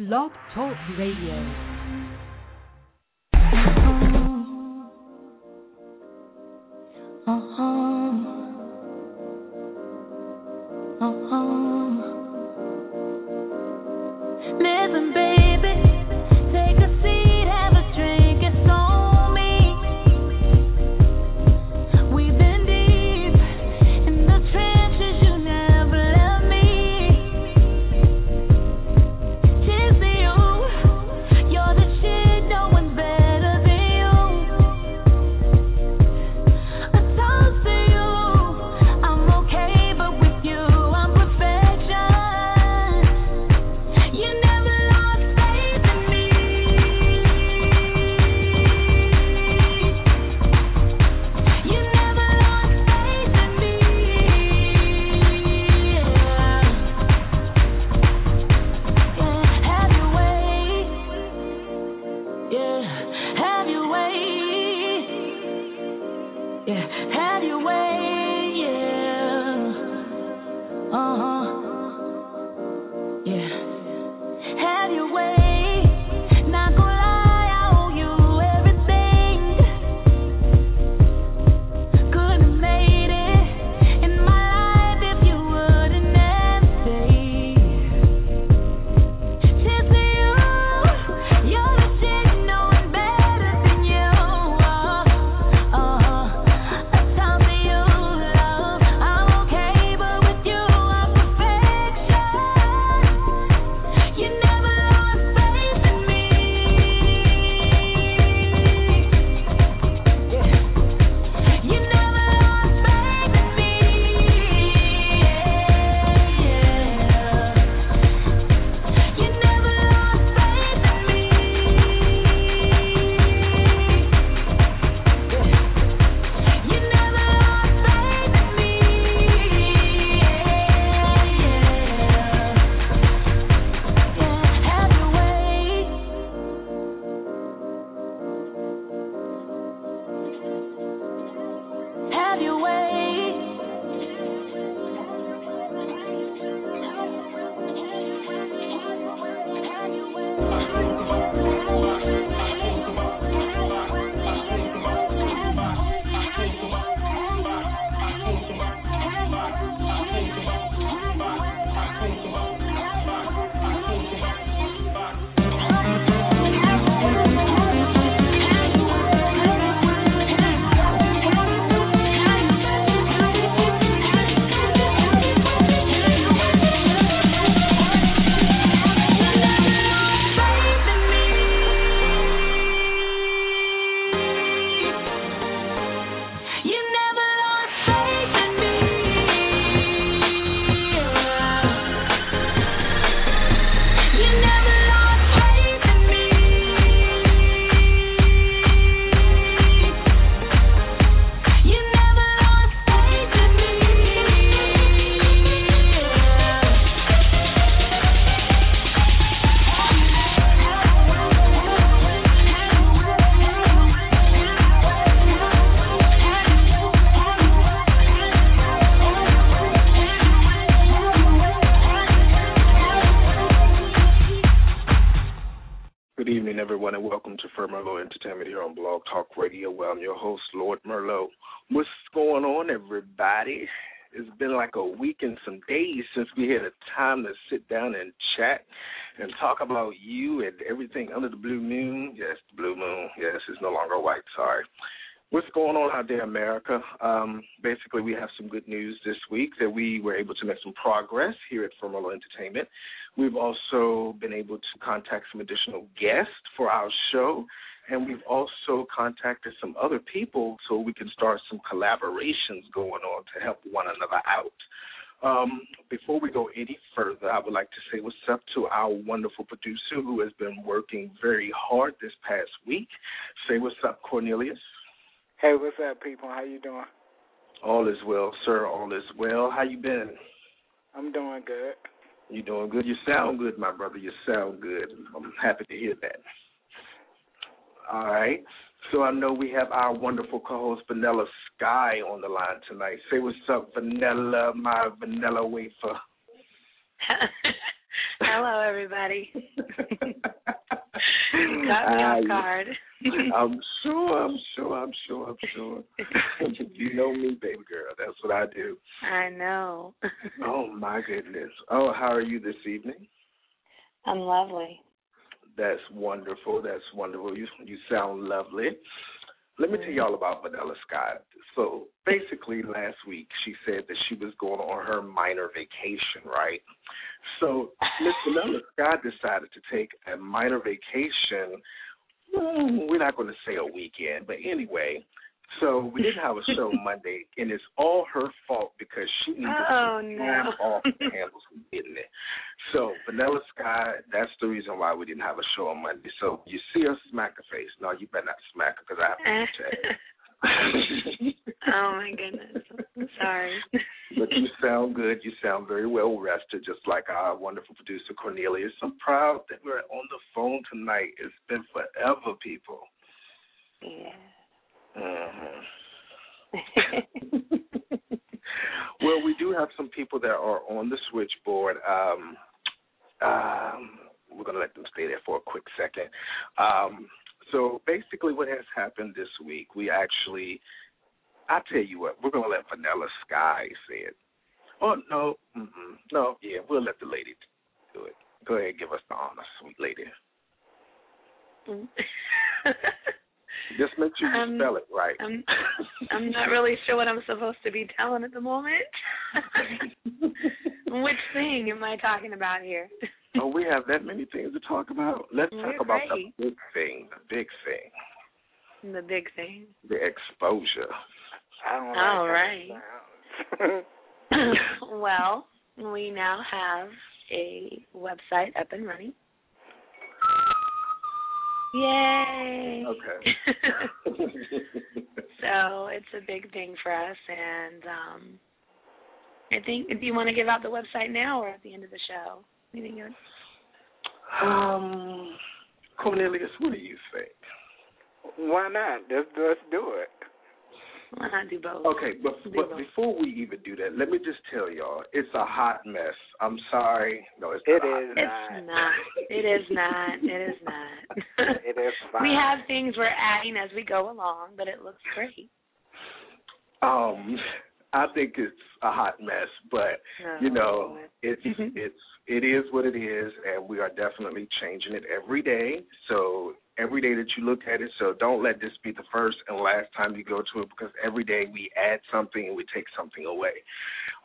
Blog Talk Radio. Evening, everyone, and welcome to Fur Merlot Entertainment here on Blog Talk Radio. Well, I'm your host, Lord Merlot. What's going on, everybody? It's been like a week and some days since we had a time to sit down and chat and talk about you and everything under the blue moon. Yes, the blue moon. Yes, it's no longer white. Sorry. What's going on out there, America? Um, basically, we have some good news this week that we were able to make some progress here at Firmolo Entertainment. We've also been able to contact some additional guests for our show, and we've also contacted some other people so we can start some collaborations going on to help one another out. Um, before we go any further, I would like to say what's up to our wonderful producer who has been working very hard this past week. Say what's up, Cornelius. Hey, what's up, people? How you doing? All is well, sir. All is well. How you been? I'm doing good. You doing good? You sound good, my brother. You sound good. I'm happy to hear that. All right. So I know we have our wonderful co-host Vanilla Sky on the line tonight. Say what's up, Vanilla, my vanilla wafer. Hello, everybody. You caught me off guard. I'm sure, I'm sure, I'm sure, I'm sure. you know me, baby girl. That's what I do. I know. Oh my goodness. Oh, how are you this evening? I'm lovely. That's wonderful. That's wonderful. You you sound lovely. Let me tell mm. y'all about Vanilla Sky. So basically, last week she said that she was going on her minor vacation, right? So Miss Vanilla Sky decided to take a minor vacation. We're not going to say a weekend, but anyway. So we didn't have a show Monday, and it's all her fault because she needed Oh, to no. off the handles, didn't it? So Vanilla Sky, that's the reason why we didn't have a show on Monday. So you see her smack her face. No, you better not smack her because I have to check. oh my goodness. I'm sorry. But you sound good. You sound very well rested, just like our wonderful producer Cornelius. I'm proud that we're on the phone tonight. It's been forever, people. yeah. hmm Well, we do have some people that are on the switchboard. Um, um, we're going to let them stay there for a quick second. Um, so basically, what has happened this week, we actually, I tell you what, we're going to let Vanilla Sky say it. Oh no, mm-mm, no, yeah, we'll let the lady do it. Go ahead, give us the honor, sweet lady. Just make sure you Um, spell it right. I'm I'm not really sure what I'm supposed to be telling at the moment. Which thing am I talking about here? oh, we have that many things to talk about. Let's talk We're about the big thing, the big thing, The big thing. the exposure. I don't like All how right. well, we now have a website up and running. Yay! Okay. so it's a big thing for us, and um, I think. Do you want to give out the website now or at the end of the show? Anything you um, Cornelius, what do you think? Why not? Let's let's do it. Why not do both? Okay, but Do but both. before we even do that, let me just tell y'all, it's a hot mess. I'm sorry. No, it's It not. a hot is mess. It's not. It is not. It is not. It is fine. we have things we're adding as we go along, but it looks great. Um, I think it's a hot mess, but you know, it's Mhm. it's it is what it is, and we are definitely changing it every day. So every day that you look at it, so don't let this be the first and last time you go to it, because every day we add something and we take something away.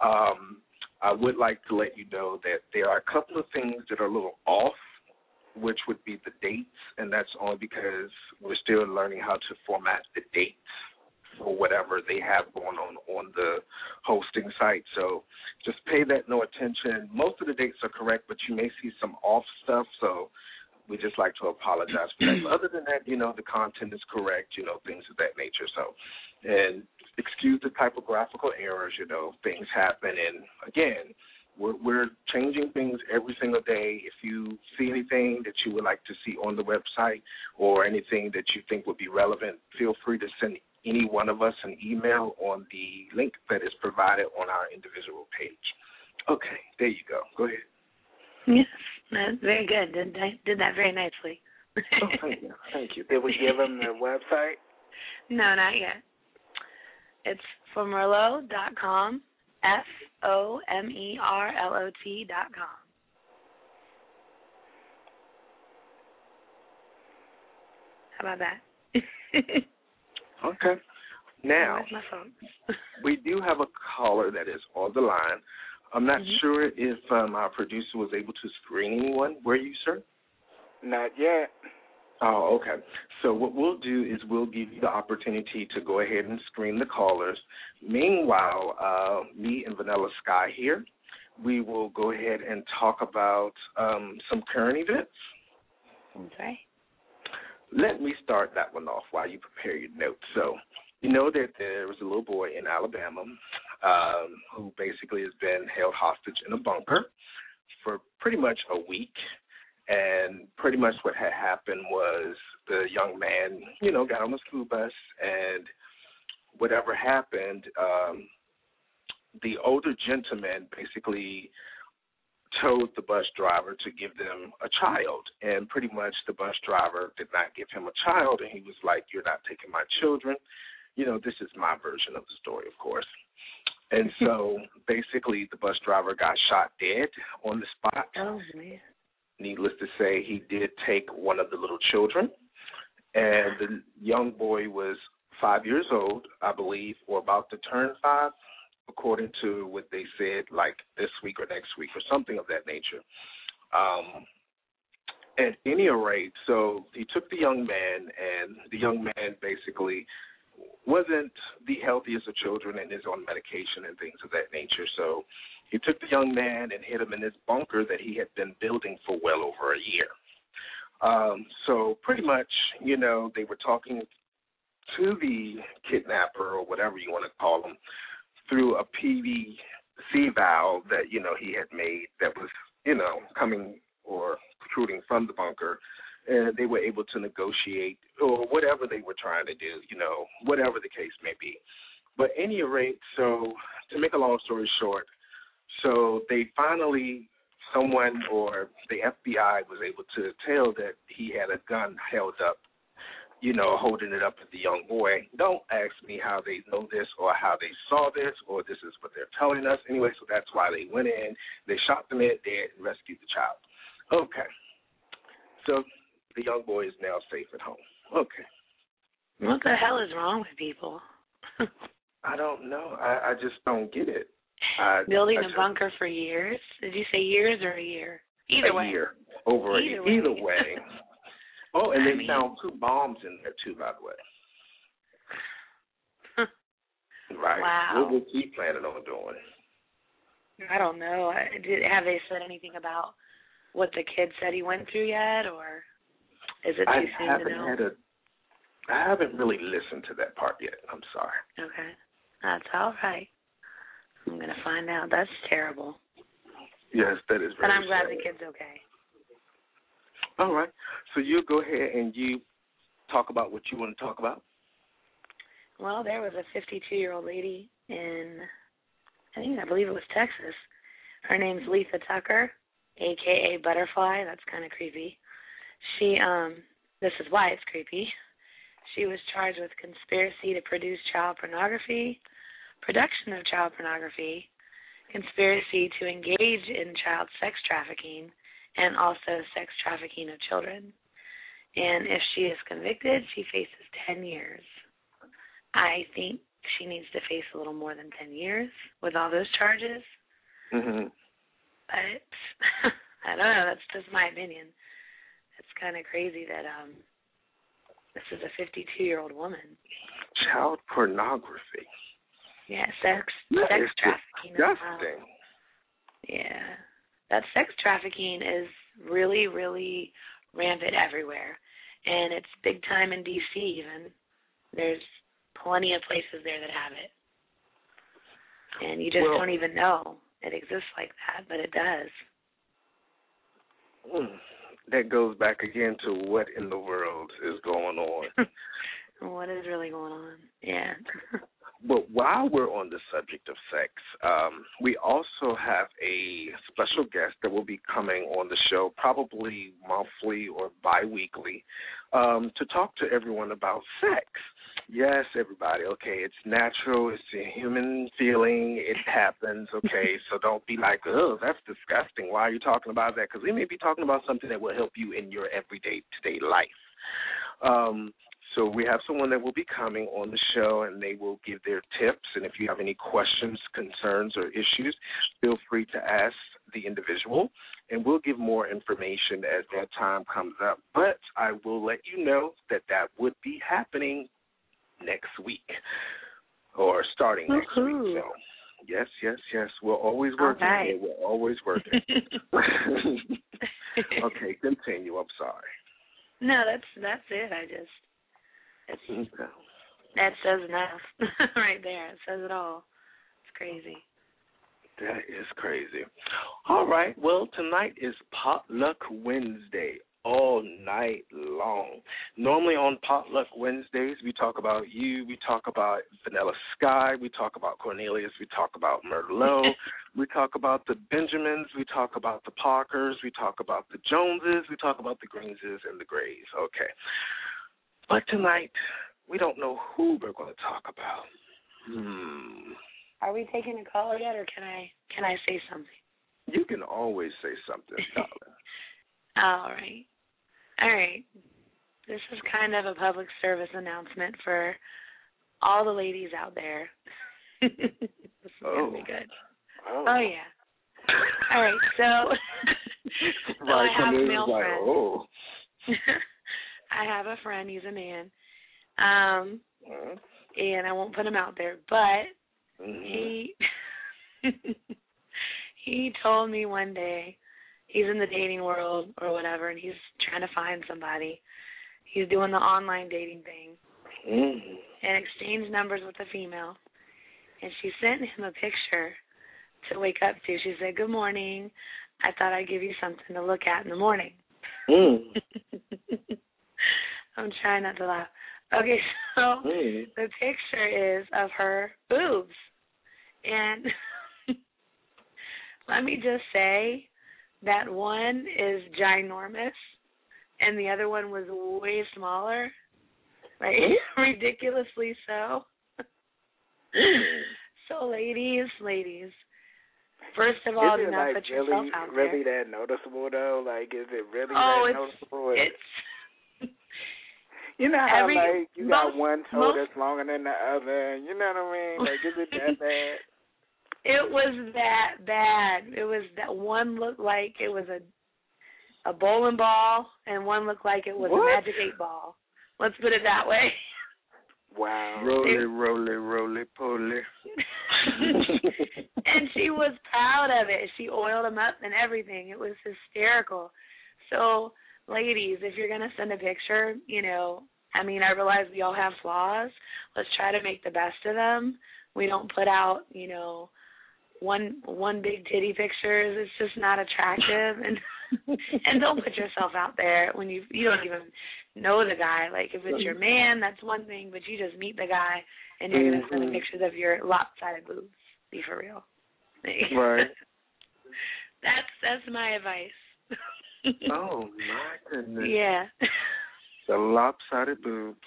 Um, I would like to let you know that there are a couple of things that are a little off, which would be the dates, and that's only because we're still learning how to format the dates for whatever they have going on on the hosting site. So just pay that no attention. Most of the dates are correct, but you may see some off stuff. So we just like to apologize for that. But other than that, you know, the content is correct. You know, things of that nature. So, and excuse the typographical errors. You know, things happen, and again. We're, we're changing things every single day. If you see anything that you would like to see on the website or anything that you think would be relevant, feel free to send any one of us an email on the link that is provided on our individual page. Okay, there you go. Go ahead. Yes, that's very good. Did I did that very nicely. Oh, thank you. Thank you. Did we give them the website? no, not yet. It's fomerlot.com. F O M E R L O T dot com. How about that? Okay. Now, my phone? we do have a caller that is on the line. I'm not Mhm. sure if um, our producer was able to screen anyone. Were you, sir? Not yet. Oh, okay. So what we'll do is we'll give you the opportunity to go ahead and screen the callers. Meanwhile, uh, me and Vanilla Sky here, we will go ahead and talk about um, some current events. Okay. Let me start that one off while you prepare your notes. So, you know that there was a little boy in Alabama um, who basically has been held hostage in a bunker for pretty much a week. And pretty much what had happened was the young man, you know, got on the school bus, and whatever happened, um, the older gentleman basically told the bus driver to give them a child. And pretty much the bus driver did not give him a child. And he was like, You're not taking my children. You know, this is my version of the story, of course. And so basically, the bus driver got shot dead on the spot. Oh man. Needless to say, he did take one of the little children. And the young boy was five years old, I believe, or about to turn five, according to what they said, like this week or next week or something of that nature. Um, at any rate, so he took the young man, and the young man basically wasn't the healthiest of children and is on medication and things of that nature. So he took the young man and hid him in this bunker that he had been building for well over a year. Um, so pretty much, you know, they were talking to the kidnapper or whatever you want to call him through a PVC valve that you know he had made that was you know coming or protruding from the bunker, and they were able to negotiate or whatever they were trying to do, you know, whatever the case may be. But any rate, so to make a long story short, so they finally someone or the FBI was able to tell that he had a gun held up you know, holding it up at the young boy. Don't ask me how they know this or how they saw this or this is what they're telling us. Anyway, so that's why they went in, they shot the man dead and rescued the child. Okay. So the young boy is now safe at home. Okay. What the hell is wrong with people? I don't know. I, I just don't get it. I, Building I a just- bunker for years? Did you say years or a year? Either a way. year. Over Either a way. Either way. Oh, and I they mean- found two bombs in there too, by the way. Right. Wow. What was he planning on doing? I don't know. Did have they said anything about what the kid said he went through yet, or is it too I soon haven't to know? had a. I haven't really listened to that part yet. I'm sorry. Okay, that's all right. I'm gonna find out. That's terrible, Yes, that is but. I'm glad sad. the kid's okay. All right. So you go ahead and you talk about what you want to talk about. Well, there was a 52-year-old lady in, I think I believe it was Texas. Her name's Letha Tucker, aka Butterfly. That's kind of creepy. She, um, this is why it's creepy. She was charged with conspiracy to produce child pornography, production of child pornography, conspiracy to engage in child sex trafficking, and also sex trafficking of children. And if she is convicted, she faces 10 years. I think she needs to face a little more than 10 years with all those charges. Mm-hmm. But I don't know. That's just my opinion. It's kind of crazy that um this is a 52 year old woman. Child pornography. Yeah, sex That sex trafficking. well. disgusting. Yeah, that sex trafficking is really, really rampant everywhere, and it's big time in DC. Even there's plenty of places there that have it, and you just Well- don't even know it exists like that, but it does. Mm. That goes back again to what in the world is going on. what is really going on? Yeah. But while we're on the subject of sex, um, we also have a special guest that will be coming on the show probably monthly or bi-weekly um, to talk to everyone about sex. Yes, everybody. Okay, it's natural. It's a human feeling. It happens. Okay, so don't be like, "Oh, that's disgusting." Why are you talking about that? Because we may be talking about something that will help you in your everyday today life. Um, so we have someone that will be coming on the show, and they will give their tips. And if you have any questions, concerns, or issues, feel free to ask the individual, and we'll give more information as that time comes up. But I will let you know that that would be happening next week, or starting next Woohoo. week. So yes, yes, yes, we're always working. right. here. We're always working. okay, continue. I'm sorry. No, that's that's it. I just Okay. that says enough right there. It says it all. It's crazy. That is crazy. All right. Well, tonight is Potluck Wednesday. All night long. Normally on Potluck Wednesdays, we talk about you, we talk about Vanilla Sky, we talk about Cornelius, we talk about Merlot, we talk about the Benjamins, we talk about the Parkers, we talk about the Joneses, we talk about the Greenses and the Grays. Okay. But tonight, we don't know who we're going to talk about. Hmm. Are we taking a call yet, or can I can I say something? You can always say something, darling. All right. All right. This is kind of a public service announcement for all the ladies out there. this is Oh. gonna be good. Oh, Oh yeah. All right. So, so I have Cornelius male like, friends. oh. I have a friend. He's a man. Um, Mhm. and I won't put him out there, but Mhm. he he told me one day he's in the dating world or whatever and he's trying to find somebody he's doing the online dating thing Mhm. and exchanged numbers with a female and she sent him a picture to wake up to she said good morning i thought i'd give you something to look at in the morning Mhm. i'm trying not to laugh okay so Mhm. the picture is of her boobs. And let me just say that one is ginormous and the other one was way smaller. Like ridiculously so. So ladies, ladies, first of all, is do not like put yourself really, out really there. that noticeable though? Like, is it really Oh, that it's- noticeable? It's you know how every- like you got one toe most- that's longer than the other. You know what I mean? Like, is it that bad? It was that bad. It was that one looked like it was a a bowling ball, and one looked like it was What? a magic eight ball. Let's put it that way. Wow. Roly, roly, roly, poly. and she was proud of it. She oiled them up and everything. It was hysterical. So, ladies, if you're gonna send a picture, you know, I mean, I realize we all have flaws. Let's try to make the best of them. We don't put out, you know, one one big titty pictures. It's just not attractive, and and don't put yourself out there when you you don't even know the guy. Like if it's your man, that's one thing, but you just meet the guy and you're gonna send Mhm. pictures of your lopsided boobs. Be for real. Right. that's that's my advice. oh my goodness. Yeah. The lopsided boobs.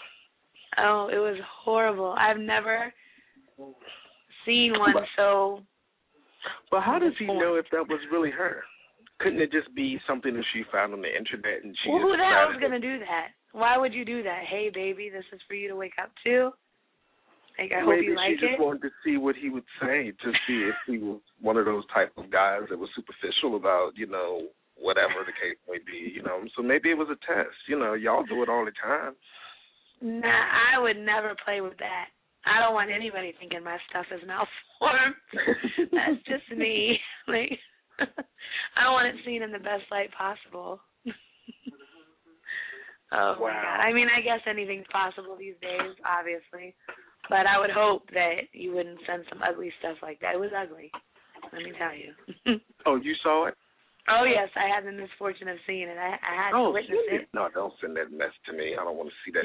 Oh, it was horrible. I've never seen one so But how does he know if that was really her? Couldn't it just be something that she found on the internet and she well, who the hell's decided gonna do that? Why would you do that? Hey baby, this is for you to wake up to. Like I that hope you like it. she just wanted to see what he would say to see if he was one of those type of guys that was superficial about, you know, whatever the case may be, you know. So maybe it was a test. You know, y'all do it all the time. Nah, I would never play with that. I don't want anybody thinking my stuff is malformed. That's just me. Like I want it seen in the best light possible. oh my god. I mean I guess anything's possible these days, obviously. But I would hope that you wouldn't send some ugly stuff like that. It was ugly. Let me tell you. oh, you saw it? oh yes, I had the misfortune of seeing it. I, I had oh, to witness it. No, don't send that mess to me. I don't want to see that.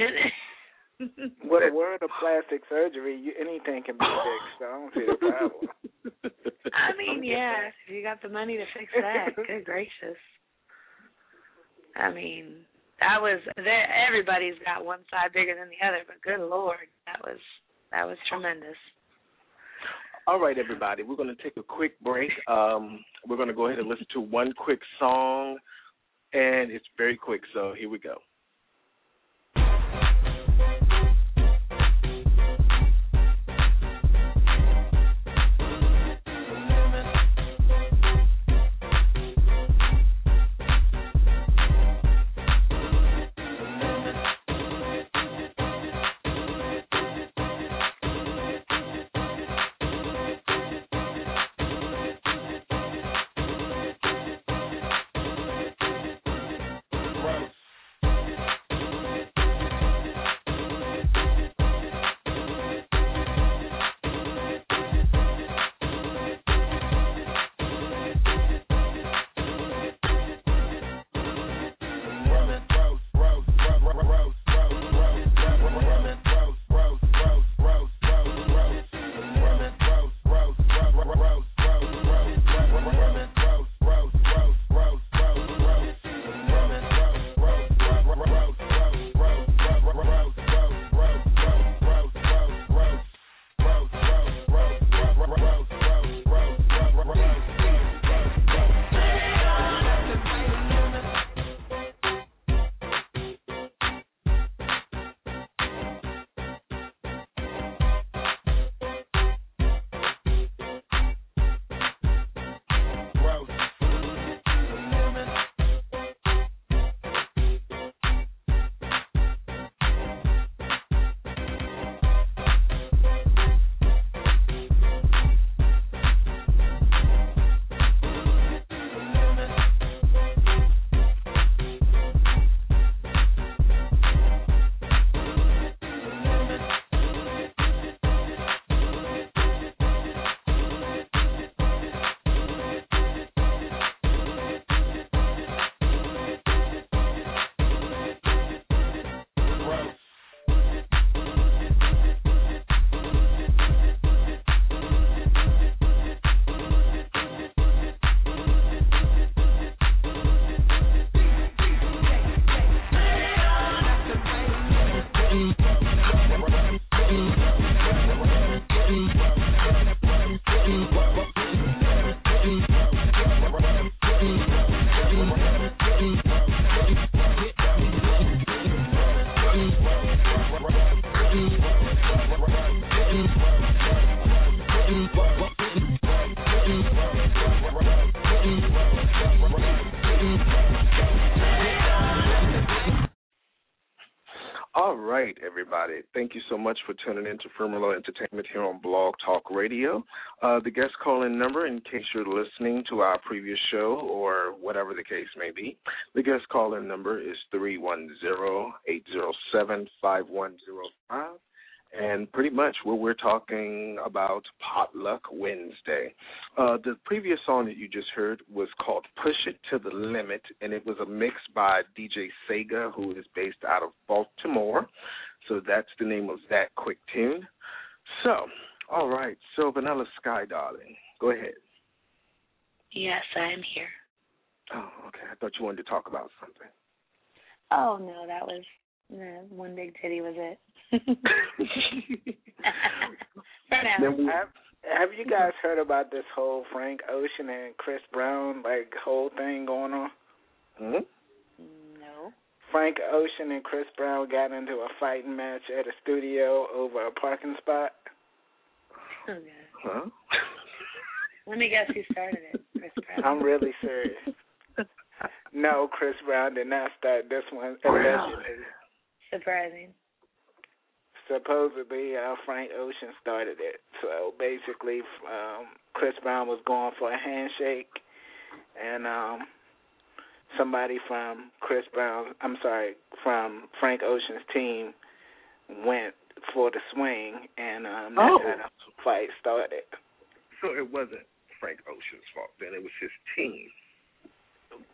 With the world of plastic surgery, you, anything can be fixed. So I don't see the problem. I mean, yeah, if you got the money to fix that, good gracious. I mean, that was there. Everybody's got one side bigger than the other, but good lord, that was that was tremendous. All right, everybody, we're going to take a quick break. Um, we're going to go ahead and listen to one quick song, and it's very quick, so here we go. Thank you so much for tuning in to Firmalo Entertainment here on Blog Talk Radio. Uh, the guest call-in number, in case you're listening to our previous show or whatever the case may be, the guest call-in number is three one zero eight zero seven five one zero five and pretty much what we're talking about Potluck Wednesday. Uh, the previous song that you just heard was called Push It to the Limit, and it was a mix by DJ Sega, who is based out of Baltimore. So that's the name of that quick tune. So, all right, so Vanilla Sky, darling, go ahead. Yes, I am here. Oh, okay. I thought you wanted to talk about something. Oh no, that was uh, one big titty was it. For now. We- Have, have you guys heard about this whole Frank Ocean and Chris Brown like whole thing going on? Hmm? No. Frank Ocean and Chris Brown got into a fighting match at a studio over a parking spot. Oh, God. Huh? Let me guess who started it. Chris Brown. I'm really serious. No, Chris Brown did not start this one. Really? Allegedly. Surprising. Supposedly, uh, Frank Ocean started it. So basically, um, Chris Brown was going for a handshake, and um, somebody from Chris Brown, I'm sorry, from Frank Ocean's team went for the swing, and um, that's Oh. how the fight started. So it wasn't Frank Ocean's fault then, it was his team.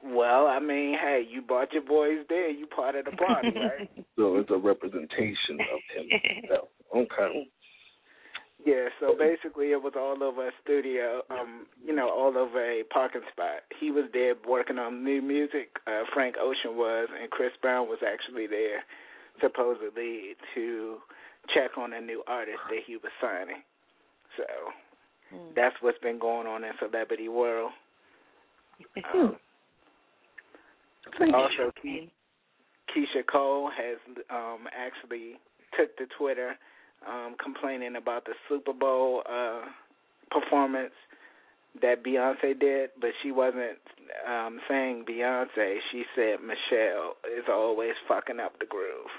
Well, I mean, hey, you brought your boys there. You part of the party, right? So it's a representation of himself. Okay. Yeah, so basically it was all over a studio, um, you know, all over a parking spot. He was there working on new music, uh Frank Ocean was, and Chris Brown was actually there supposedly to check on a new artist that he was signing. So Hmm. that's what's been going on in celebrity world. Um, also, Ke- Keyshia Cole has um actually took to Twitter um complaining about the Super Bowl uh performance that Beyonce did, but she wasn't um saying Beyonce, she said Michelle is always fucking up the groove.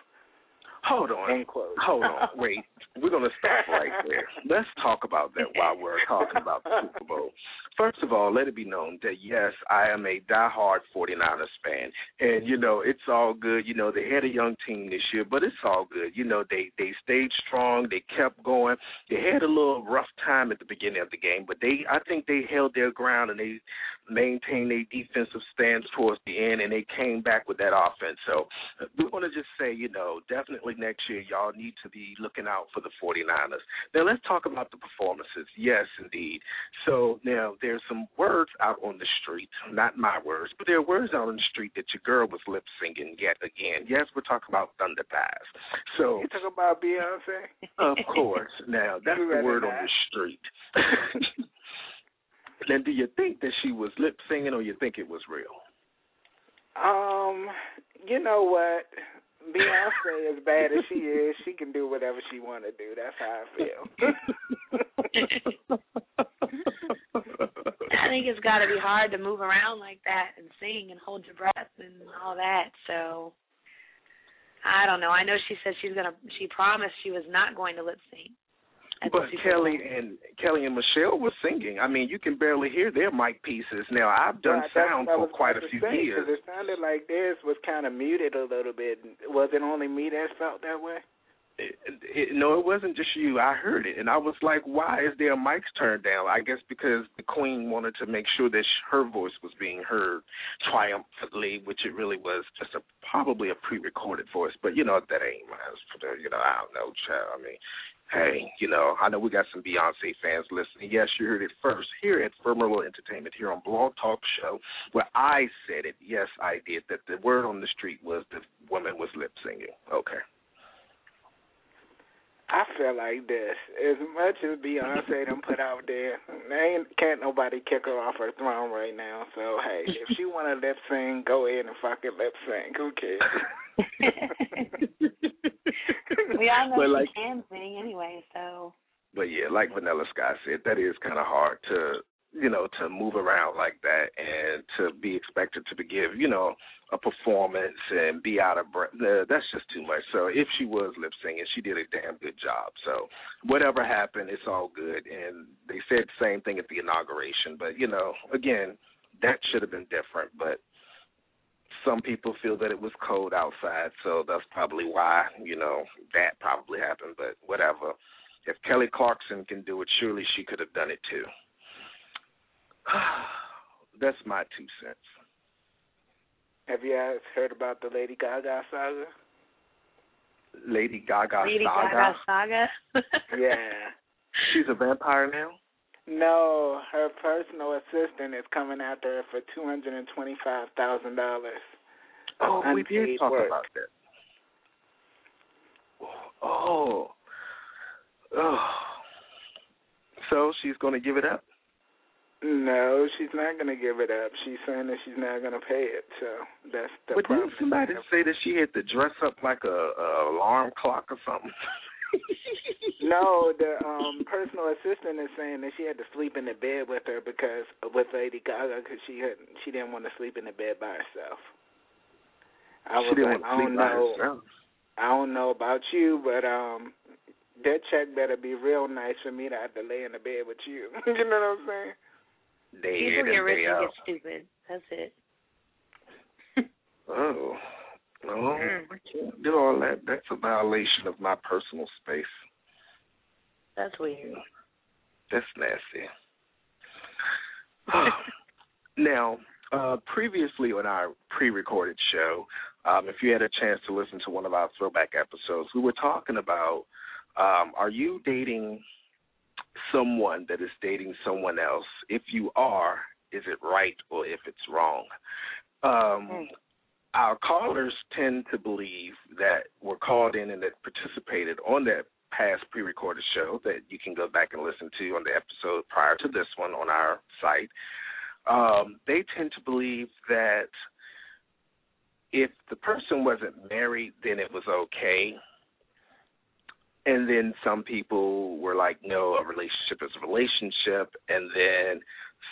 Hold on. Hold on. Wait. We're going to stop right there. Let's talk about that while we're talking about the Super Bowl. First of all, let it be known that, yes, I am a diehard 49ers fan. And, you know, it's all good. You know, they had a young team this year, but it's all good. You know, they, they stayed strong. They kept going. They had a little rough time at the beginning of the game, but they I think they held their ground and they maintained their defensive stance towards the end, and they came back with that offense. So we want to just say, you know, definitely next year, y'all need to be looking out for the 49ers. Now, let's talk about the performances. Yes, indeed. So now there's some words out on the street, not my words, but there are words out on the street that your girl was lip singing yet again. Yes, we're talking about Thunder Thighs. So, You talk about Beyonce? of course, now that's the word on the street. now, do you think that she was lip singing or you think it was real? Um, you know what? Beyonce, as bad as she is, she can do whatever she want to do. That's how I feel. I think it's got to be hard to move around like that and sing and hold your breath and all that. So I don't know. I know she said she's gonna. She promised she was not going to lip sync. But Kelly and Kelly and Michelle were singing. I mean, you can barely hear their mic pieces. Now, I've done Right, sound for quite a few years. 'cause it sounded like theirs was kind of muted a little bit. Was it only me that felt that way? It, it, no, it wasn't just you. I heard it, and I was like, "Why is their mics turned down?" I guess because the Queen wanted to make sure that sh- her voice was being heard triumphantly, which it really was just a probably a pre-recorded voice. But you know that ain't mine. You know, I don't know, child. I mean, hey, you know, I know we got some Beyonce fans listening. Yes, you heard it first here at Firmalo Entertainment here on Blog Talk Show, where I said it. Yes, I did. That the word on the street was the woman was lip singing. Okay. I feel like this. As much as Beyonce done put out there, there ain't can't nobody kick her off her throne right now. So hey, if she wanna lip sing, go ahead and fucking lip sing. Who cares? we all know But she like- can sing anyway. So But yeah, like Vanilla Sky said, that is kind of hard to you know, to move around like that and to be expected to give, you know, a performance and be out of breath. Uh, that's just too much. So if she was lip singing, she did a damn good job. So whatever happened, it's all good. And they said the same thing at the inauguration. But you know, again, that should have been different. But some people feel that it was cold outside, so that's probably why you know that probably happened. But whatever. If Kelly Clarkson can do it, surely she could have done it too. that's my two cents. Have you guys heard about the Lady Gaga saga? Lady Gaga Lady saga. Gaga saga. Yeah. She's a vampire now. No, her personal assistant is coming after her for two hundred and twenty-five thousand dollars. Oh, we did Unpaid talk work. about that. Oh, oh. So she's going to give it up. No, she's not going to give it up. She's saying that she's not going to pay it. So that's the but problem. didn't somebody say that she had to dress up like a, a alarm clock or something? No, the um personal assistant is saying that she had to sleep in the bed with her because with Lady Gaga because she had she didn't want to sleep in the bed by herself. I was she didn't like, I want to don't sleep by know, herself. I don't know about you, but um, that check better be real nice for me to have to lay in the bed with you. you know what I'm saying? Day People in get rich day and out. get stupid. That's it. Oh, no, Mm. I can't do all that. That's a violation of my personal space. That's weird. That's nasty. now, uh, previously on our pre-recorded show, um, if you had a chance to listen to one of our throwback episodes, we were talking about: um, Are you dating someone that is dating someone else? If you are, is it right or if it's wrong? Um, Hmm. Our callers tend to believe that were called in and that participated on that past pre-recorded show that you can go back and listen to on the episode prior to this one on our site. Um, they tend to believe that if the person wasn't married, then it was okay. And then some people were like, no, a relationship is a relationship. And then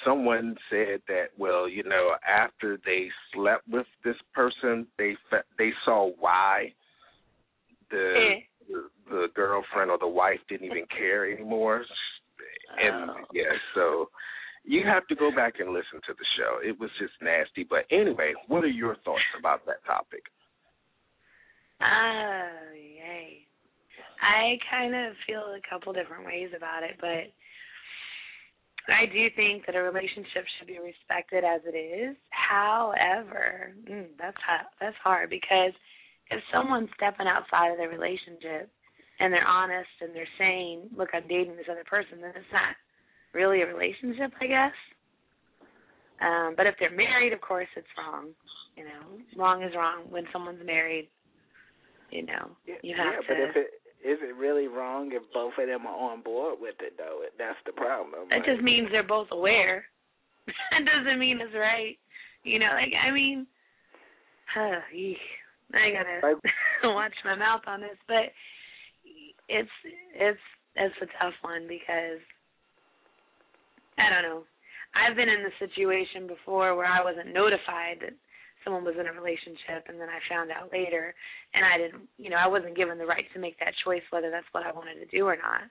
someone said that, well, you know, after they slept with this person, they fe- they saw why the Eh. the, the girlfriend or the wife didn't even care anymore. And Oh. yeah, so you have to go back and listen to the show. It was just nasty. But anyway, what are your thoughts about that topic? Oh, yay. I kind of feel a couple different ways about it, but I do think that a relationship should be respected as it is. However, mm, that's ha- that's hard because if someone's stepping outside of their relationship and they're honest and they're saying, "Look, I'm dating this other person," then it's not really a relationship, I guess. Um, but if they're married, of course, it's wrong. You know, wrong is wrong when someone's married. You know, you have yeah to. but if it is it really wrong if both of them are on board with it though? That's the problem. That just means they're both aware. that doesn't mean it's right. You know, like I mean, uh, eek. I gotta Like- watch my mouth on this, but it's it's it's a tough one because I don't know. I've been in the situation before where I wasn't notified that someone was in a relationship and then I found out later and I didn't you know, I wasn't given the right to make that choice whether that's what I wanted to do or not.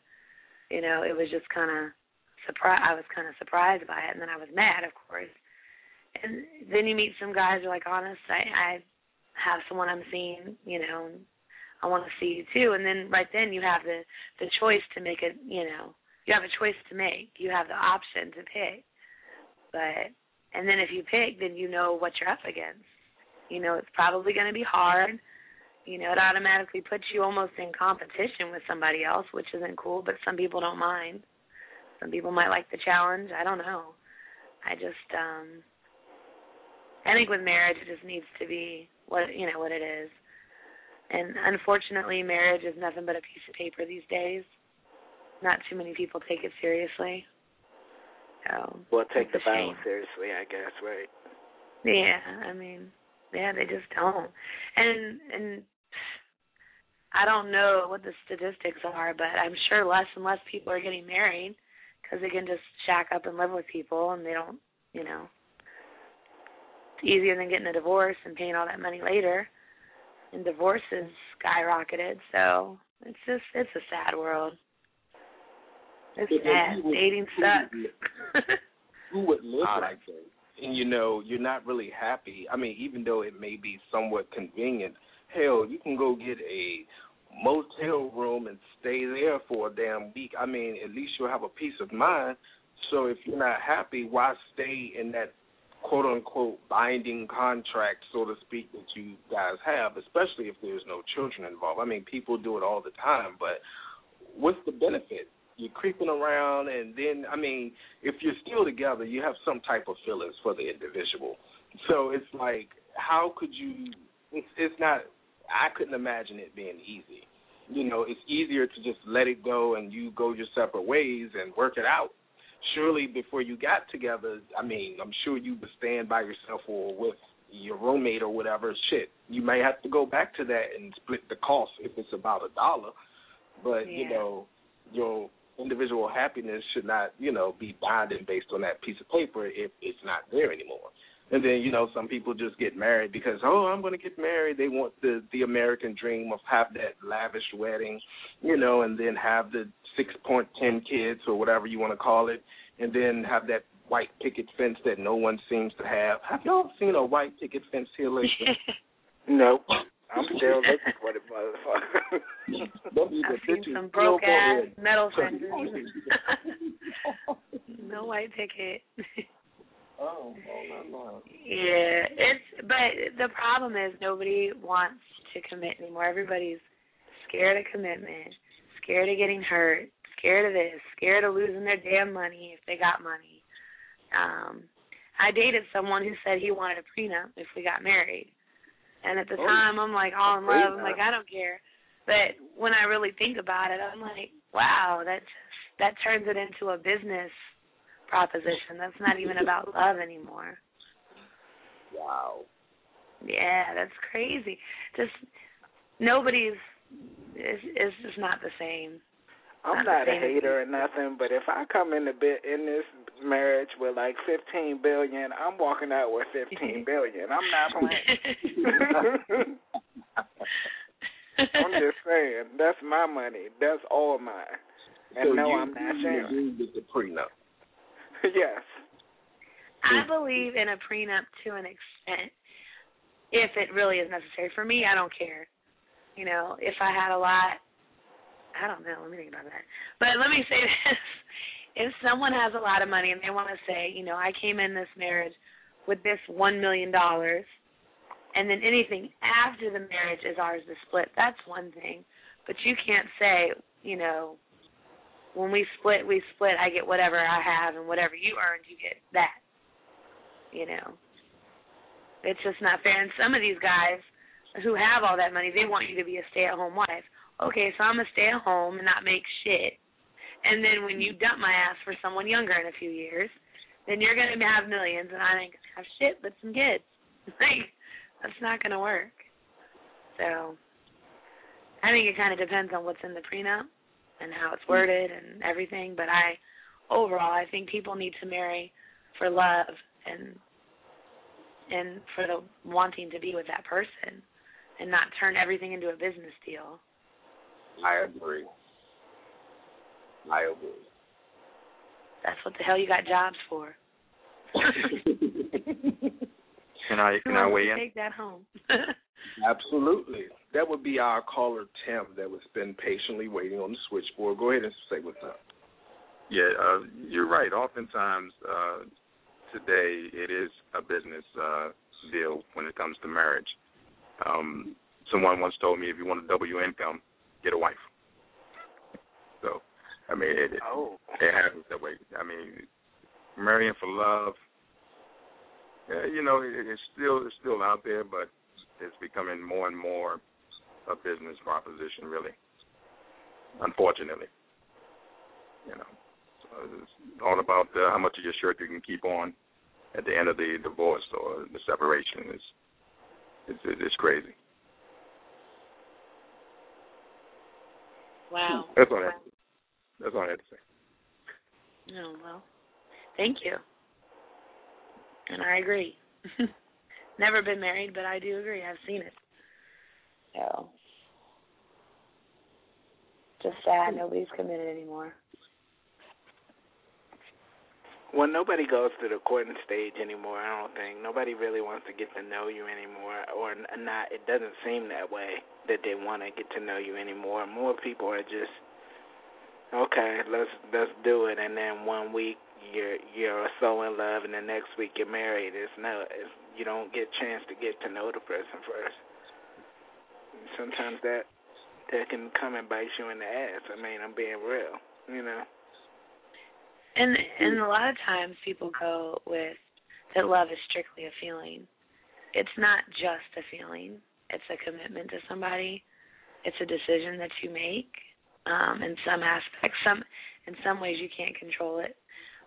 You know, it was just kinda surprise I was kinda surprised by it and then I was mad of course. And then you meet some guys who are like, honest, I, I have someone I'm seeing, you know, I want to see you too. And then right then you have the the choice to make it, you know, you have a choice to make. You have the option to pick. But and then if you pick, then you know what you're up against. You know it's probably going to be hard. You know it automatically puts you almost in competition with somebody else, which isn't cool. But some people don't mind. Some people might like the challenge. I don't know. I just um I think with marriage it just needs to be what you know what it is. And unfortunately marriage is nothing but a piece of paper these days. Not too many people take it seriously. So well take the Bible shame. seriously, I guess, right? Yeah, I mean, yeah, they just don't. And and I don't know what the statistics are, but I'm sure less and less people are getting married because they can just shack up and live with people, and they don't, you know, it's easier than getting a divorce and paying all that money later. And divorces skyrocketed, so it's just it's a sad world. It's sad. Dating sucks. Who would live Ah, like that? And you know, you're not really happy. I mean, even though it may be somewhat convenient, hell, you can go get a motel room and stay there for a damn week. I mean, at least you'll have a peace of mind. So if you're not happy, why stay in that quote unquote binding contract, so to speak, that you guys have, especially if there's no children involved. I mean, people do it all the time, but what's the benefit? You're creeping around, and then, I mean, if you're still together, you have some type of feelings for the individual. So it's like, how could you? It's, it's not. I couldn't imagine it being easy. You know, it's easier to just let it go and you go your separate ways and work it out. Surely, before you got together, I mean, I'm sure you would stand by yourself or with your roommate or whatever. Shit, you may have to go back to that and split the cost if it's about a dollar. But you Yeah. know, your individual happiness should not, you know, be binding based on that piece of paper if it's not there anymore. And then, you know, some people just get married because, oh, I'm going to get married. They want the the American dream of have that lavish wedding, you know, and then have the 6.10 kids or whatever you want to call it, and then have that white picket fence that no one seems to have. Have y'all seen a white picket fence here lately? Nope. I'm still looking for the motherfucker. Don't be the I've seen some broke ass metal fences. no white picket. Oh, oh, no, no. Yeah, it's but the problem is nobody wants to commit anymore. Everybody's scared of commitment, scared of getting hurt, scared of this, scared of losing their damn money if they got money. Um I dated someone who said he wanted a prenup if we got married. And at the Oh. time I'm like all in love. I'm like, I don't care. But when I really think about it, I'm like, wow, that that turns it into a business proposition. That's not even about love anymore. Wow. Yeah, that's crazy. Just nobody's it's, it's just not the same. I'm Not a hater or nothing, but if I come in the bit in this marriage with like 15 billion, I'm walking out with 15 billion. I'm not playing. I'm just saying, that's my money. That's all mine. And so no, you, I'm not you sharing. agree with the prenup. yes. I believe in a prenup to an extent if it really is necessary. For me, I don't care. You know, if I had a lot I don't know, let me think about that. But let me say this. If someone has a lot of money and they want to say, you know, I came in this marriage with this one million dollars and then anything after the marriage is ours to split, that's one thing. But you can't say, you know, when we split, we split, I get whatever I have and whatever you earned, you get that. You know. It's just not fair. And some of these guys who have all that money, they want you to be a stay at home wife. Okay, so I'm gonna stay at home and not make shit. And then when you dump my ass for someone younger in a few years, then you're gonna have millions and I ain't gonna have shit but some kids. Like that's not gonna work. So I think it kind of depends on what's in the prenup and how it's worded and everything. But I, overall, I think people need to marry for love and and for the wanting to be with that person and not turn everything into a business deal. I agree. I agree. That's what the hell you got jobs for. Can I can I wants weigh to in? Take that home. Absolutely. That would be our caller Tim that was been patiently waiting on the switchboard. Go ahead and say what's up. Yeah, uh, you're right. Oftentimes uh, today it is a business uh, deal when it comes to marriage. Um, someone once told me if you want to double your income, get a wife. So, I mean, it, it, Oh. it happens that way. I mean, marrying for love, uh, you know, it, it's still it's still out there, but it's becoming more and more a business proposition, really. Unfortunately, you know, so it's all about uh, how much of your shirt you can keep on at the end of the divorce or the separation. It's it's it's crazy. Wow. That's all I have to, that's all I have to say. Oh well, thank you. And I agree. Never been married, but I do agree. I've seen it. So, just sad nobody's committed anymore. Well, nobody goes to the courting stage anymore. I don't think nobody really wants to get to know you anymore, or not. It doesn't seem that way that they want to get to know you anymore. More people are just okay. Let's let's do it, and then one week you're you're so in love, and the next week you're married. It's no, it's, you don't get a chance to get to know the person first. Sometimes that that can come and bite you in the ass. I mean, I'm being real, you know. And and a lot of times people go with that love is strictly a feeling. It's not just a feeling. It's a commitment to somebody. It's a decision that you make. Um, in some aspects, some in some ways you can't control it,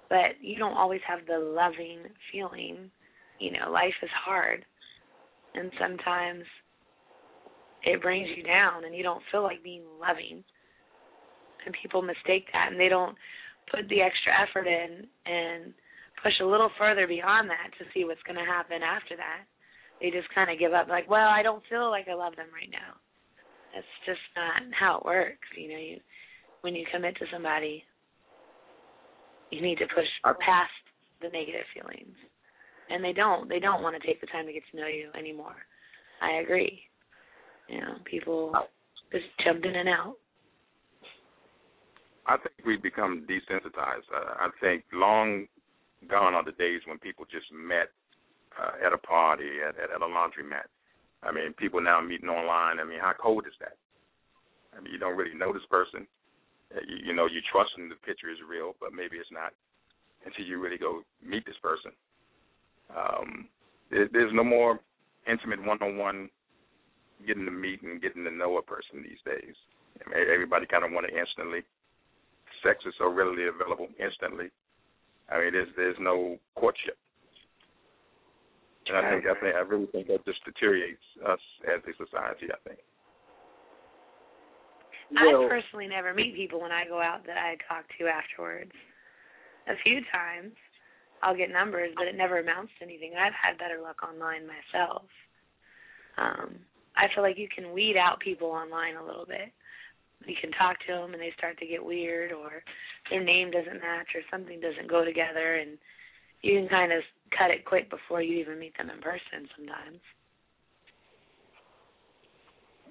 but you don't always have the loving feeling. You know, life is hard, and sometimes it brings you down, and you don't feel like being loving. And people mistake that, and they don't put the extra effort in and push a little further beyond that to see what's going to happen after that. They just kind of give up, like, well, I don't feel like I love them right now. That's just not how it works. You know, you when you commit to somebody, you need to push past the negative feelings, and they don't. They don't want to take the time to get to know you anymore. I agree. You know, people just jump in and out. I think we've become desensitized. Uh, I think long gone are the days when people just met uh, at a party, at, at, at a laundromat. I mean, people now meeting online. I mean, how cold is that? I mean, you don't really know this person. Uh, you, you know, you trust them. The picture is real, but maybe it's not until you really go meet this person. Um, there, there's no more intimate one-on-one getting to meet and getting to know a person these days. I mean, everybody kind of want it instantly sex is so readily available instantly. I mean, there's there's no courtship, and I think I think I really think that just deteriorates us as a society. I think. I personally never meet people when I go out that I talk to afterwards. A few times I'll get numbers, but it never amounts to anything. I've had better luck online myself. Um, I feel like you can weed out people online a little bit. You can talk to them and they start to get weird, or their name doesn't match, or something doesn't go together, and you can kind of cut it quick before you even meet them in person sometimes.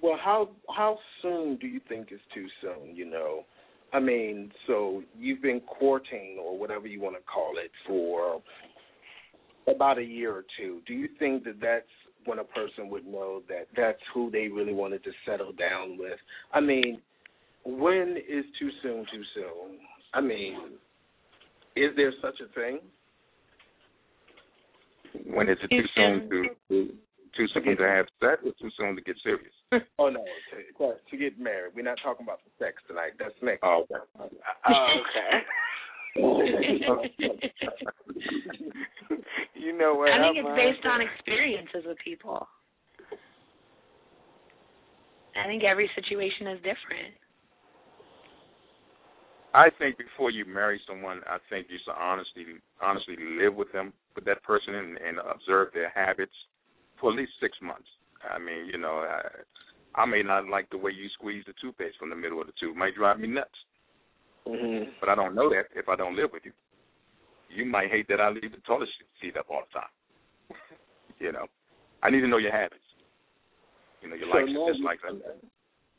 Well, how how soon do you think is too soon? You know, I mean, so you've been courting or whatever you want to call it for about a year or two. Do you think that that's when a person would know that that's who they really wanted to settle down with? I mean, when is too soon too soon? I mean, is there such a thing? When is it too soon to, to too soon to have sex or too soon to get serious? oh no, to, to get married. We're not talking about the sex tonight. That's next. Oh, okay. Oh, okay. you know what? I think I'm it's based on experiences with people. I think every situation is different. I think before you marry someone, I think you should honestly, honestly live with them, with that person, and, and observe their habits for at least six months. I mean, you know, I, I may not like the way you squeeze the toothpaste from the middle of the tube. It might drive me nuts. Mm-hmm. But I don't know that if I don't live with you. You might hate that I leave the toilet seat up all the time. you know, I need to know your habits. You know, your So likes and you- dislikes.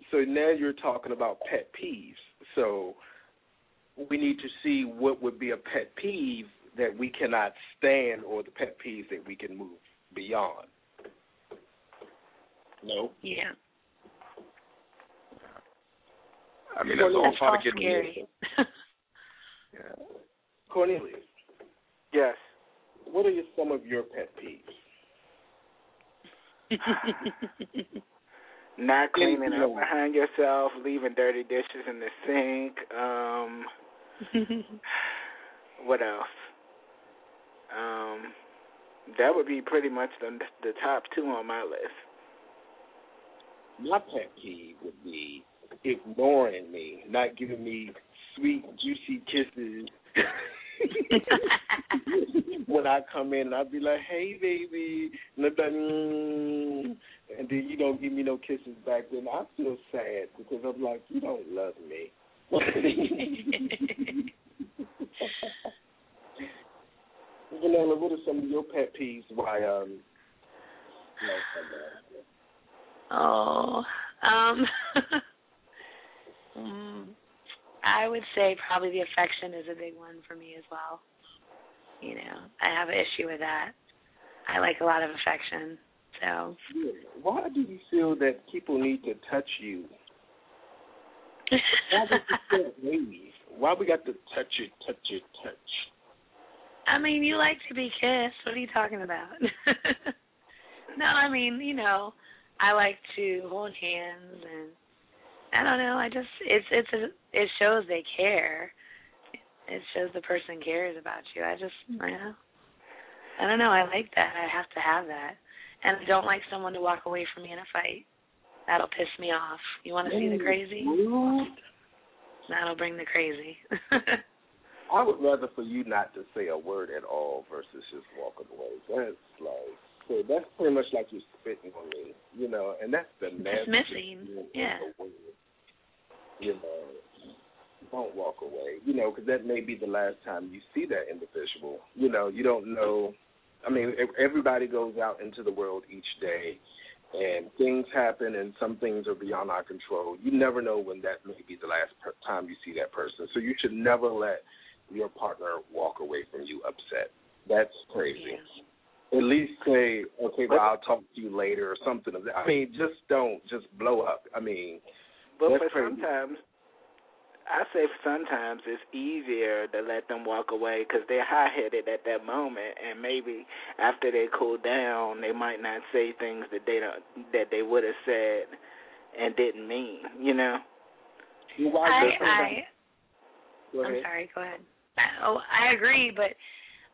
So now you're talking about pet peeves. So we need to see what would be a pet peeve that we cannot stand or the pet peeves that we can move beyond. No. Yeah. I mean, that's all part of getting scary. Yeah. Cornelius, Yes. what are your, some of your pet peeves? Not cleaning up behind yourself, leaving dirty dishes in the sink. Um, what else? Um, that would be pretty much the the top two on my list. My pet peeve would be ignoring me, not giving me sweet, juicy kisses when I come in and I'd be like, "Hey, baby," and they'd be like, mm, and then you don't give me no kisses back. Then I feel sad because I'm like, you don't love me. Vanilla, what are some of your pet peeves? Why um? oh, um, mm, I would say probably the affection is a big one for me as well. You know, I have an issue with that. I like a lot of affection, so. Why do you feel that people need to touch you? Why, does it feel wavy? Why we got to touch it, touch it, touch? I mean, you like to be kissed. What are you talking about? no, I mean, you know, I like to hold hands and I don't know. I just it's it's a, it shows they care. It shows the person cares about you. I just mm. I know. I don't know. I like that. I have to have that, and I don't like someone to walk away from me in a fight. That'll piss me off. You want to see the mm. crazy? That'll bring the crazy. I would rather for you not to say a word at all versus just walking away. That's like that's pretty much like you're spitting on me, you know, and that's the Dismissing, yeah. You know, don't walk away, you know, because that may be the last time you see that individual. You know, you don't know. I mean, everybody goes out into the world each day, and things happen, and some things are beyond our control. You never know when that may be the last per- time you see that person. So you should never let your partner walk away from you upset. That's crazy. At least say, okay, well, I'll talk to you later or something of that. I mean, just don't just blow up. I mean, But for crazy. sometimes, I say sometimes it's easier to let them walk away because they're high headed at that moment, and maybe after they cool down, they might not say things that they don't that they would have said and didn't mean. You know. Why I does I somebody- I'm sorry. Go ahead. Oh, I agree, but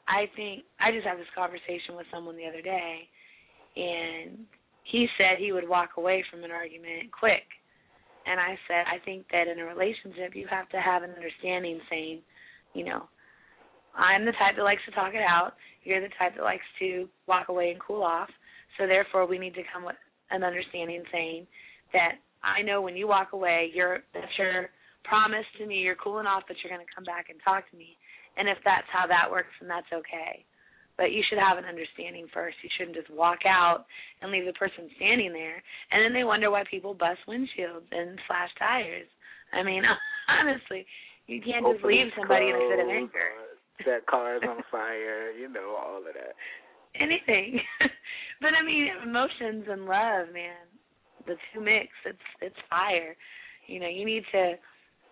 I think I just had this conversation with someone the other day, and he said he would walk away from an argument quick, and I said I think that in a relationship you have to have an understanding, saying, you know, I'm the type that likes to talk it out. You're the type that likes to walk away and cool off. So therefore, we need to come with an understanding, saying that I know when you walk away, you're that's your promise to me you're cooling off, but you're going to come back and talk to me. And if that's how that works, then that's okay. But you should have an understanding first. You shouldn't just walk out and leave the person standing there, and then they wonder why people bust windshields and slash tires. I mean, honestly, you can't just Open leave somebody in a fit of clothes, anger. uh, Set cars on fire. You know all of that. Anything. but I mean, emotions and love, man, the two mix. It's it's fire. You know, you need to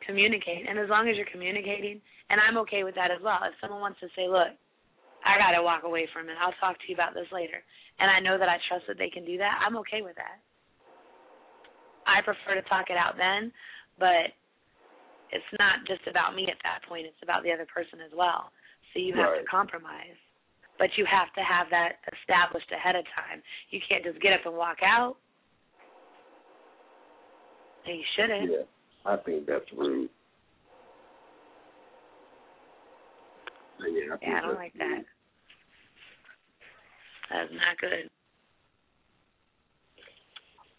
communicate, and as long as you're communicating, and I'm okay with that as well. If someone wants to say, "Look, I got to walk away from it. I'll talk to you about this later," and I know that I trust that they can do that, I'm okay with that. I prefer to talk it out then, but it's not just about me at that point. It's about the other person as well. So you have to compromise. But you have to have that established ahead of time. You can't just get up and walk out. And you shouldn't. Yeah, I think that's rude. Yeah, I, Yeah, I don't that's like that. That's not good.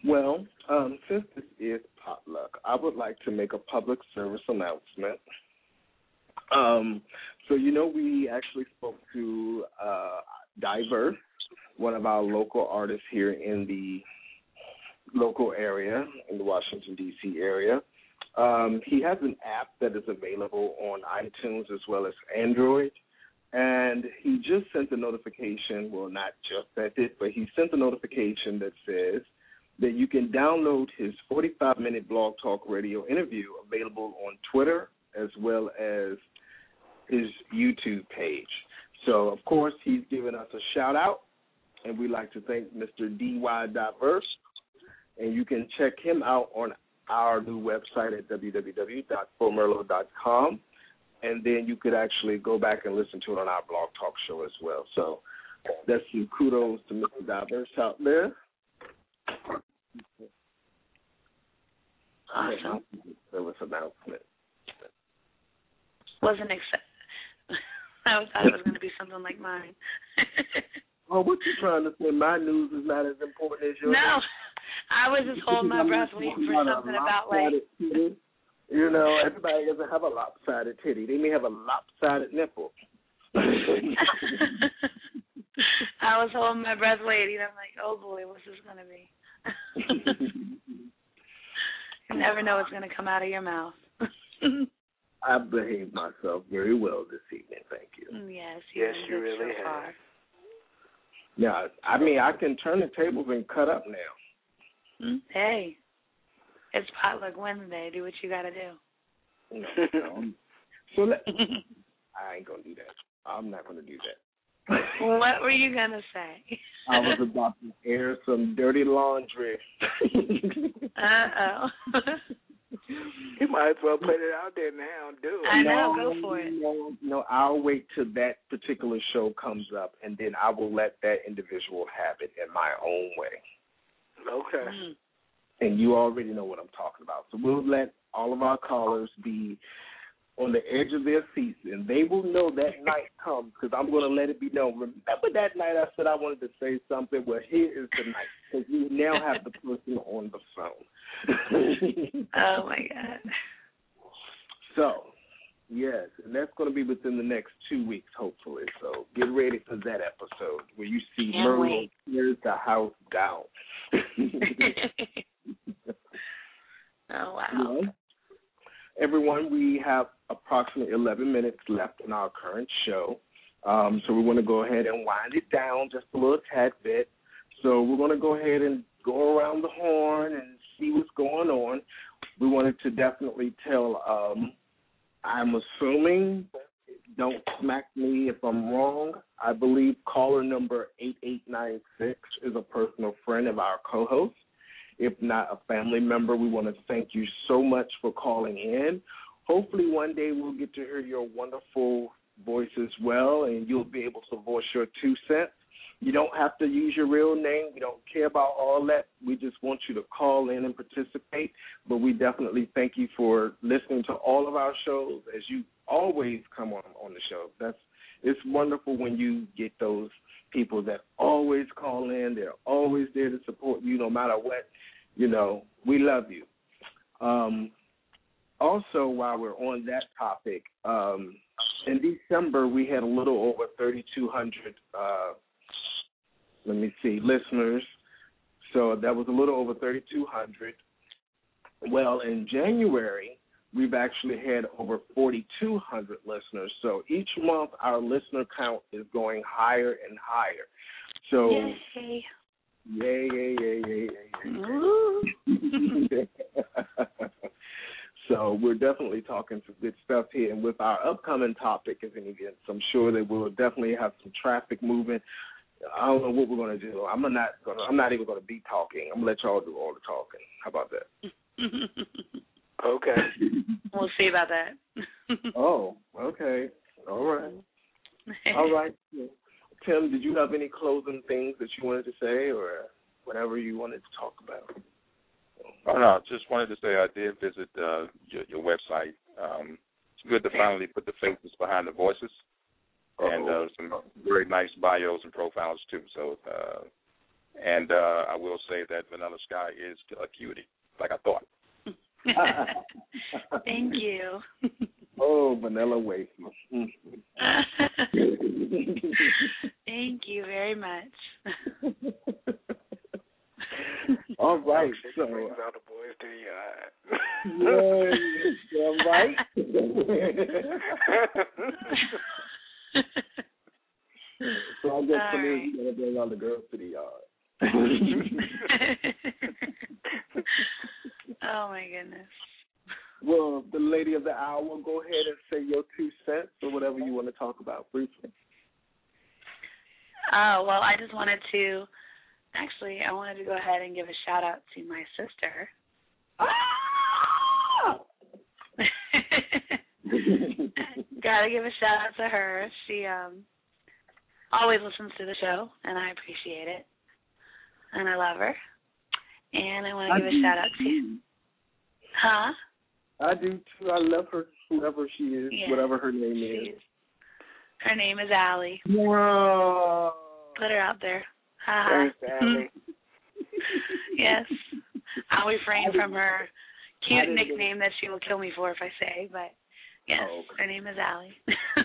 Well, um, since this is potluck, I would like to make a public service announcement. Um, so you know, we actually spoke to uh, Diver, one of our local artists here in the local area, in the Washington D.C. area. Um, he has an app that is available on iTunes as well as Android. And he just sent a notification, well, not just that it, but he sent a notification that says that you can download his 45 minute blog talk radio interview available on Twitter as well as his YouTube page. So, of course, he's given us a shout out, and we'd like to thank Mr. DY Diverse. And you can check him out on our new website at www.formerlo.com. And then you could actually go back and listen to it on our blog talk show as well. So that's some kudos to Mr. Diverse out there. Awesome. There was announcement. Wasn't ex- I thought it was going to be something like mine. Oh, what you trying to say? My news is not as important as yours. no, I was just holding my breath waiting for something about like. Titty. You know, everybody doesn't have a lopsided titty. They may have a lopsided nipple. I was holding my breath waiting. I'm like, oh boy, what's this going to be? you never know what's going to come out of your mouth. I behaved myself very well this evening. Thank you. Mm, yes, you Yes, you really so have. far. Now, I mean, I can turn the tables and cut up now. Mm, Hey, it's potluck Wednesday. Do what you got to do. You um, so let, I ain't gonna do that. I'm not gonna do that. what were you gonna say? I was about to air some dirty laundry. uh oh. You might as well put it out there now. Do it. I know, No, go for it. No, no, I'll wait till that particular show comes up, and then I will let that individual have it in my own way. Okay. Mm. And you already know what I'm talking about. So we'll let all of our callers be on the edge of their seats, and they will know that night comes because I'm going to let it be known. Remember that night I said I wanted to say something? Well, here is the night because we now have the person on the phone. Oh my god. So, yes, and that's going to be within the next two weeks, hopefully. So get ready for that episode where you see Can't Merlo wait. tears the house down. oh wow. Everyone, we have approximately 11 minutes left in our current show. Um, so we want to go ahead and wind it down just a little tad bit. So we're going to go ahead and go around the horn and see what's going on. We wanted to definitely tell, um, I'm assuming, don't smack me if I'm wrong, I believe caller number 8896 is a personal friend of our co-host if not a family member. We want to thank you so much for calling in. Hopefully, one day we'll get to hear your wonderful voice as well, and you'll be able to voice your two cents. You don't have to use your real name. We don't care about all that. We just want you to call in and participate. But we definitely thank you for listening to all of our shows as you always come on on the show. That's it's wonderful when you get those people that always call in. They're always there to support you no matter what. You know, we love you. Um, also, while we're on that topic, um, in December we had a little over 3,200. Uh, let me see, listeners. So that was a little over 3,200. Well, in January we've actually had over 4,200 listeners. So each month our listener count is going higher and higher. So Yay. yay, yay, yay, yay, yay, yay. so we're definitely talking some good stuff here. And with our upcoming topic as an event, I'm sure that we'll definitely have some traffic movement. I don't know what we're gonna do. I'm not gonna. I'm not even gonna be talking. I'm gonna let y'all do all the talking. How about that? Okay. we'll see about that. Oh, okay. All right. All right. Tim, did you have any closing things that you wanted to say or whatever you wanted to talk about? Oh no, just wanted to say I did visit uh, your, your website. Um, it's good to finally put the faces behind the voices, and uh, some very nice bios and profiles too. So, uh, and uh, I will say that Vanilla Sky is a cutie, like I thought. Thank you. Oh, vanilla wafer. Thank you very much. All right. So, brings all the boys to your eye. yeah, yeah, right. So I guess All for me, right. gotta bring all the girls to the yard. oh my goodness. well, the lady of the hour, go ahead and say your two cents or whatever you want to talk about briefly. Oh, well, I just wanted to actually I wanted to go ahead and give a shout out to my sister. Ah! Gotta give a shout out to her. She um always listens to the show and I appreciate it. And I love her. And I wanna I give a shout out to you. Huh? I do too. I love her whoever she is, yeah, whatever her name is. is. Her name is Allie. Whoa. Put her out there. Ha yes. I'll refrain from her cute nickname that she will kill me for if I say, but Yes, oh, okay. her name is Allie.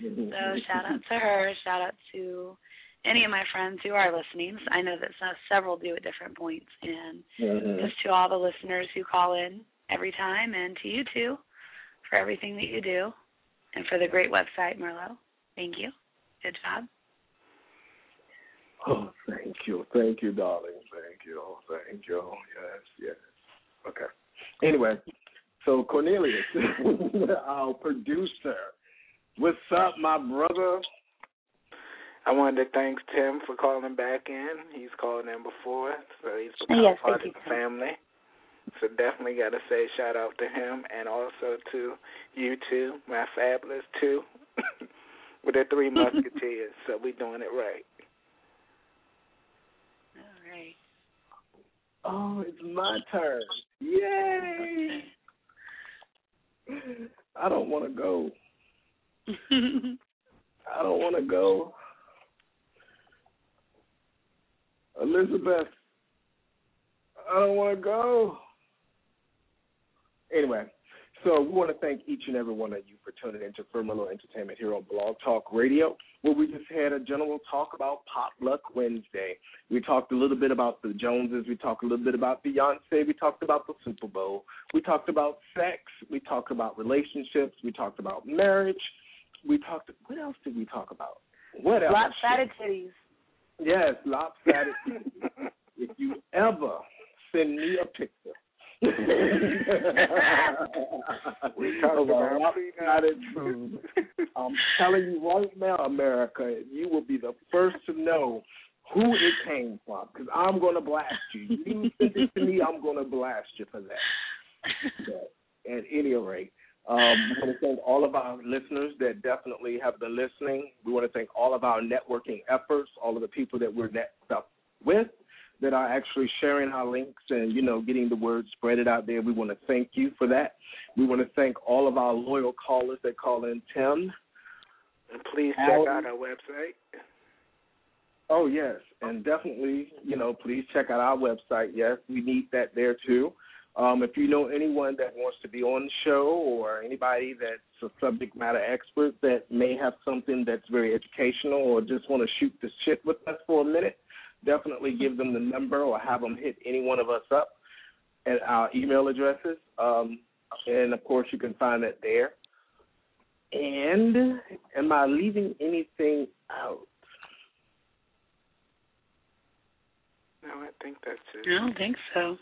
so mm-hmm. shout out to her. Shout out to any of my friends who are listening. So I know that several do at different points, and mm-hmm. just to all the listeners who call in every time, and to you too for everything that you do, and for the great website, Merlo. Thank you. Good job. Oh, thank you, thank you, darling, thank you, thank you. Yes, yes. Okay. Anyway, so Cornelius, our producer, what's up, my brother? I wanted to thank Tim for calling back in. He's called in before, so he's become yes, part of the Tim. family. So definitely got to say shout out to him and also to you two, my fabulous two, with the three musketeers. so we're doing it right. All right. Oh, it's my turn. Yay! I don't want to go. I don't want to go. Elizabeth, I don't want to go. Anyway, so we want to thank each and every one of you for tuning in to Firmalo Entertainment here on Blog Talk Radio where we just had a general talk about Potluck Wednesday. We talked a little bit about the Joneses. We talked a little bit about Beyonce. We talked about the Super Bowl. We talked about sex. We talked about relationships. We talked about marriage. We talked. What else did we talk about? What else? Lopsided titties. Yes, lopsided. if you ever send me a picture we about. I'm telling you right now, America, you will be the first to know who it came from because I'm going to blast you. You send it to me, I'm going to blast you for that. But at any rate, um, we want to thank all of our listeners that definitely have been listening. We want to thank all of our networking efforts, all of the people that we're networked up uh, with that are actually sharing our links and you know getting the word spread it out there. We want to thank you for that. We want to thank all of our loyal callers that call in. Tim, and please check out our website. Oh yes, and definitely you know please check out our website. Yes, we need that there too. Um, if you know anyone that wants to be on the show or anybody that's a subject matter expert that may have something that's very educational or just want to shoot the shit with us for a minute, definitely give them the number or have them hit any one of us up at our email addresses. Um, and of course, you can find that there. And am I leaving anything out? No, I think that's it. I don't think so.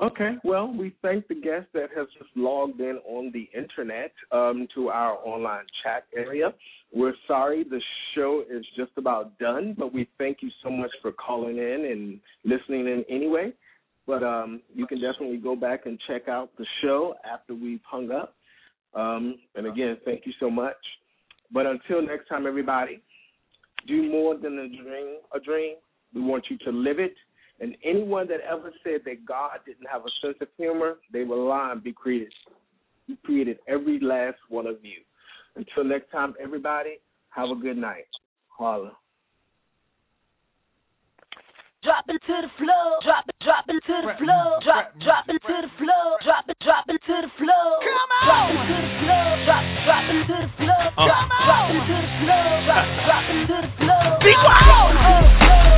Okay, well, we thank the guest that has just logged in on the internet um, to our online chat area. We're sorry the show is just about done, but we thank you so much for calling in and listening in anyway. But um, you can definitely go back and check out the show after we've hung up. Um, and again, thank you so much. But until next time, everybody, do more than a dream. A dream. We want you to live it and anyone that ever said that God didn't have a sense of humor, they were lying. Be created. He created every last one of you. Until next time, everybody, have a good night. Holla. Drop into the floor, drop it, drop into the floor, drop, drop into the floor, drop it, drop into the floor. Come on, drop into the floor, drop, drop into the floor, drop, drop into the floor, drop, drop into the floor. Be wild.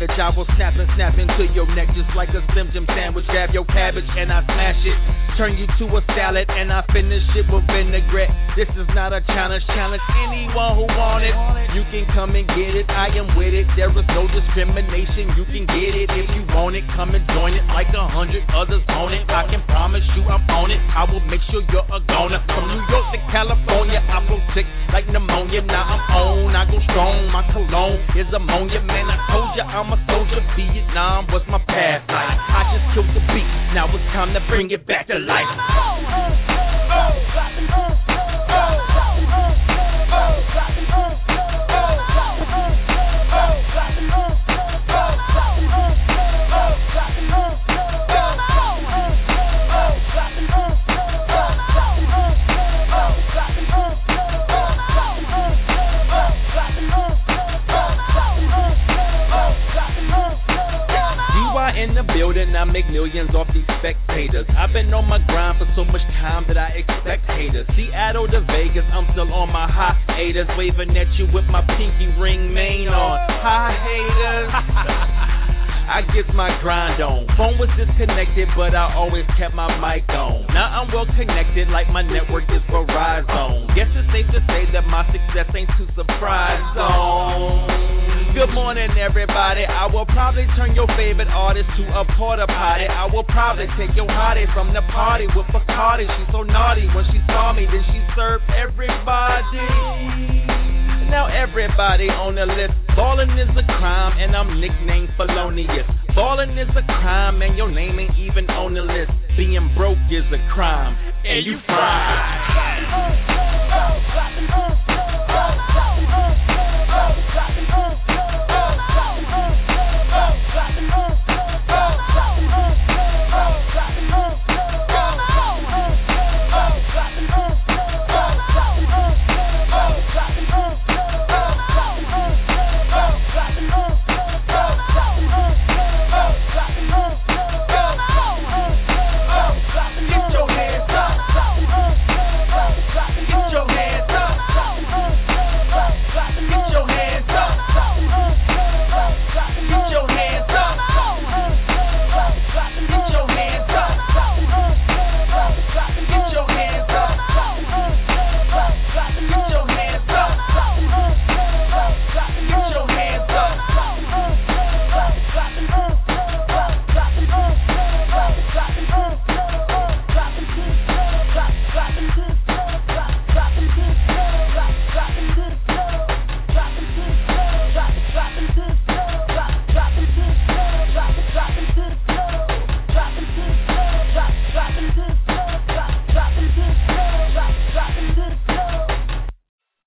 Savage. I snap into your neck just like a Slim Jim sandwich. Grab your cabbage and I smash it. Turn you to a salad and I finish it with vinaigrette. This is not a challenge, challenge anyone who want it. You can come and get it, I am with it. There is no discrimination, you can get it if you want it. Come and join it like a hundred others on it. I can promise you I'm on it. I will make sure you're a goner. From New York to California, I flow sick like pneumonia. Now I'm on, I go strong. My cologne is ammonia, man. I told you I'm a soldier. Vietnam was my past life. I just killed the beat. Now it's time to bring it back to life. The building, I make millions off these spectators. I've been on my grind for so much time that I expect haters. Seattle to Vegas, I'm still on my hiatus, waving at you with my pinky ring mane on. Hi haters. I get my grind on. Phone was disconnected, but I always kept my mic on. Now I'm well connected, like my network is Verizon. Guess it's safe to say that my success ain't too surprised on. Good morning, everybody. I will probably turn your favorite artist to a porta potty. I will probably take your hottie from the party with Bacardi. She's so naughty when she saw me, then she served everybody. Now everybody on the list. Ballin' is a crime, and I'm nicknamed Felonious. Ballin' is a crime, and your name ain't even on the list. Being broke is a crime, and you fried.